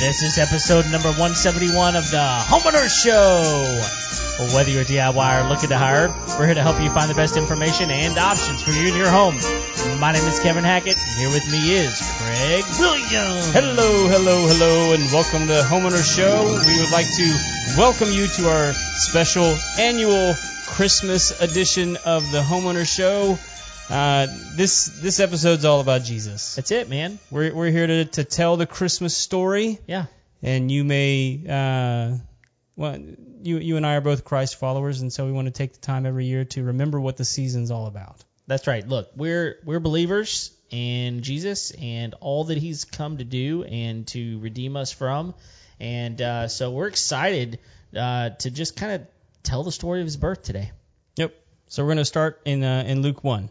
This is episode number 171 of the Homeowner Show. Well, whether you're a DIY or looking to hire, we're here to help you find the best information and options for you and your home. My name is Kevin Hackett, and here with me is Craig Williams. Hello, hello, hello, and welcome to the Homeowner Show. We would like to welcome you to our special annual Christmas edition of the Homeowner Show. Uh, this this episode's all about Jesus. That's it, man. We're we're here to to tell the Christmas story, Yeah. and you may uh, well you you and I are both Christ followers, and so we want to take the time every year to remember what the season's all about. That's right. Look, we're we're believers in Jesus and all that He's come to do and to redeem us from, and uh, so we're excited uh, to just kind of tell the story of His birth today. Yep. So we're going to start in uh, in Luke 1.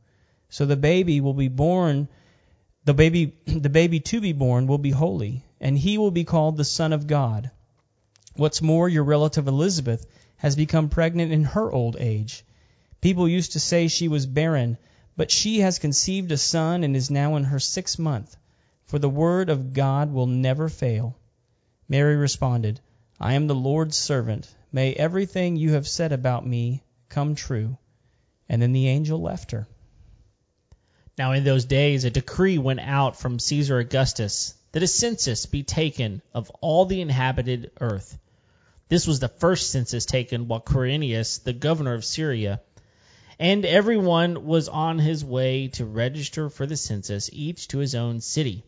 So the baby will be born, the baby, the baby to be born will be holy, and he will be called the Son of God. What's more, your relative Elizabeth has become pregnant in her old age. People used to say she was barren, but she has conceived a son and is now in her sixth month. For the word of God will never fail. Mary responded, I am the Lord's servant. May everything you have said about me come true. And then the angel left her. Now in those days a decree went out from Caesar Augustus that a census be taken of all the inhabited earth. This was the first census taken while Quirinius, the governor of Syria, and everyone was on his way to register for the census, each to his own city.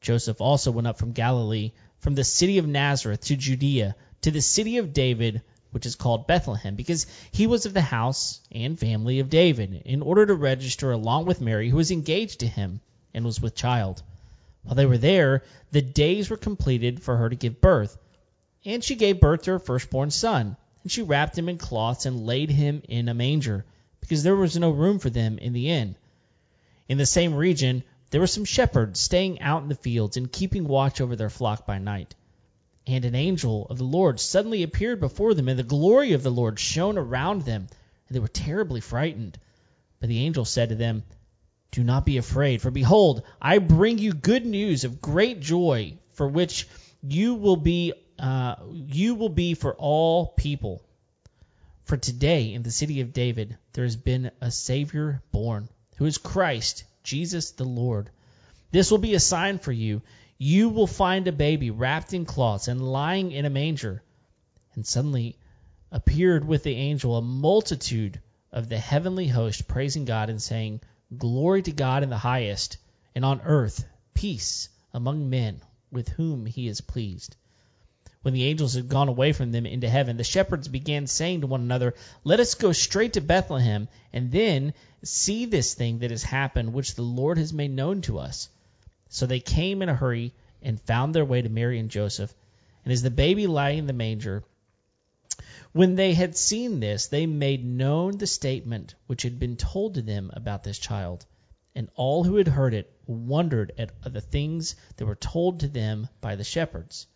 Joseph also went up from Galilee, from the city of Nazareth to Judea, to the city of David, which is called Bethlehem, because he was of the house and family of David, in order to register along with Mary, who was engaged to him and was with child. While they were there, the days were completed for her to give birth. And she gave birth to her firstborn son, and she wrapped him in cloths and laid him in a manger, because there was no room for them in the inn. In the same region, there were some shepherds staying out in the fields and keeping watch over their flock by night. And an angel of the Lord suddenly appeared before them, and the glory of the Lord shone around them, and they were terribly frightened. But the angel said to them, Do not be afraid, for behold, I bring you good news of great joy, for which you will be uh, you will be for all people. For today in the city of David there has been a Savior born, who is Christ, Jesus the Lord. This will be a sign for you. You will find a baby wrapped in cloths and lying in a manger. And suddenly appeared with the angel a multitude of the heavenly host praising God and saying, Glory to God in the highest, and on earth peace among men with whom he is pleased. When the angels had gone away from them into heaven, the shepherds began saying to one another, Let us go straight to Bethlehem, and then see this thing that has happened, which the Lord has made known to us. So they came in a hurry and found their way to Mary and Joseph. And as the baby lay in the manger, when they had seen this, they made known the statement which had been told to them about this child. And all who had heard it wondered at the things that were told to them by the shepherds.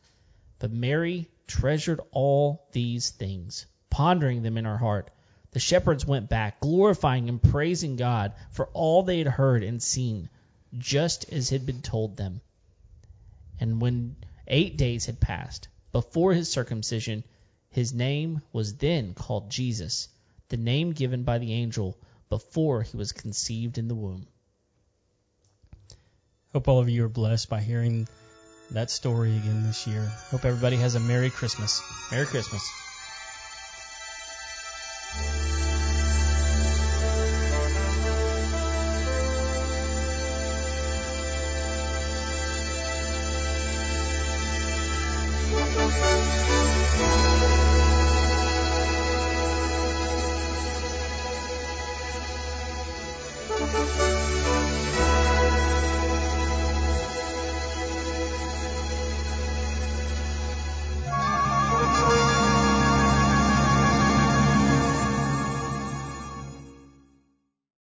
But Mary treasured all these things, pondering them in her heart. The shepherds went back, glorifying and praising God for all they had heard and seen, just as had been told them. And when eight days had passed before his circumcision, his name was then called Jesus, the name given by the angel before he was conceived in the womb. Hope all of you are blessed by hearing that story again this year. Hope everybody has a Merry Christmas. Merry Christmas.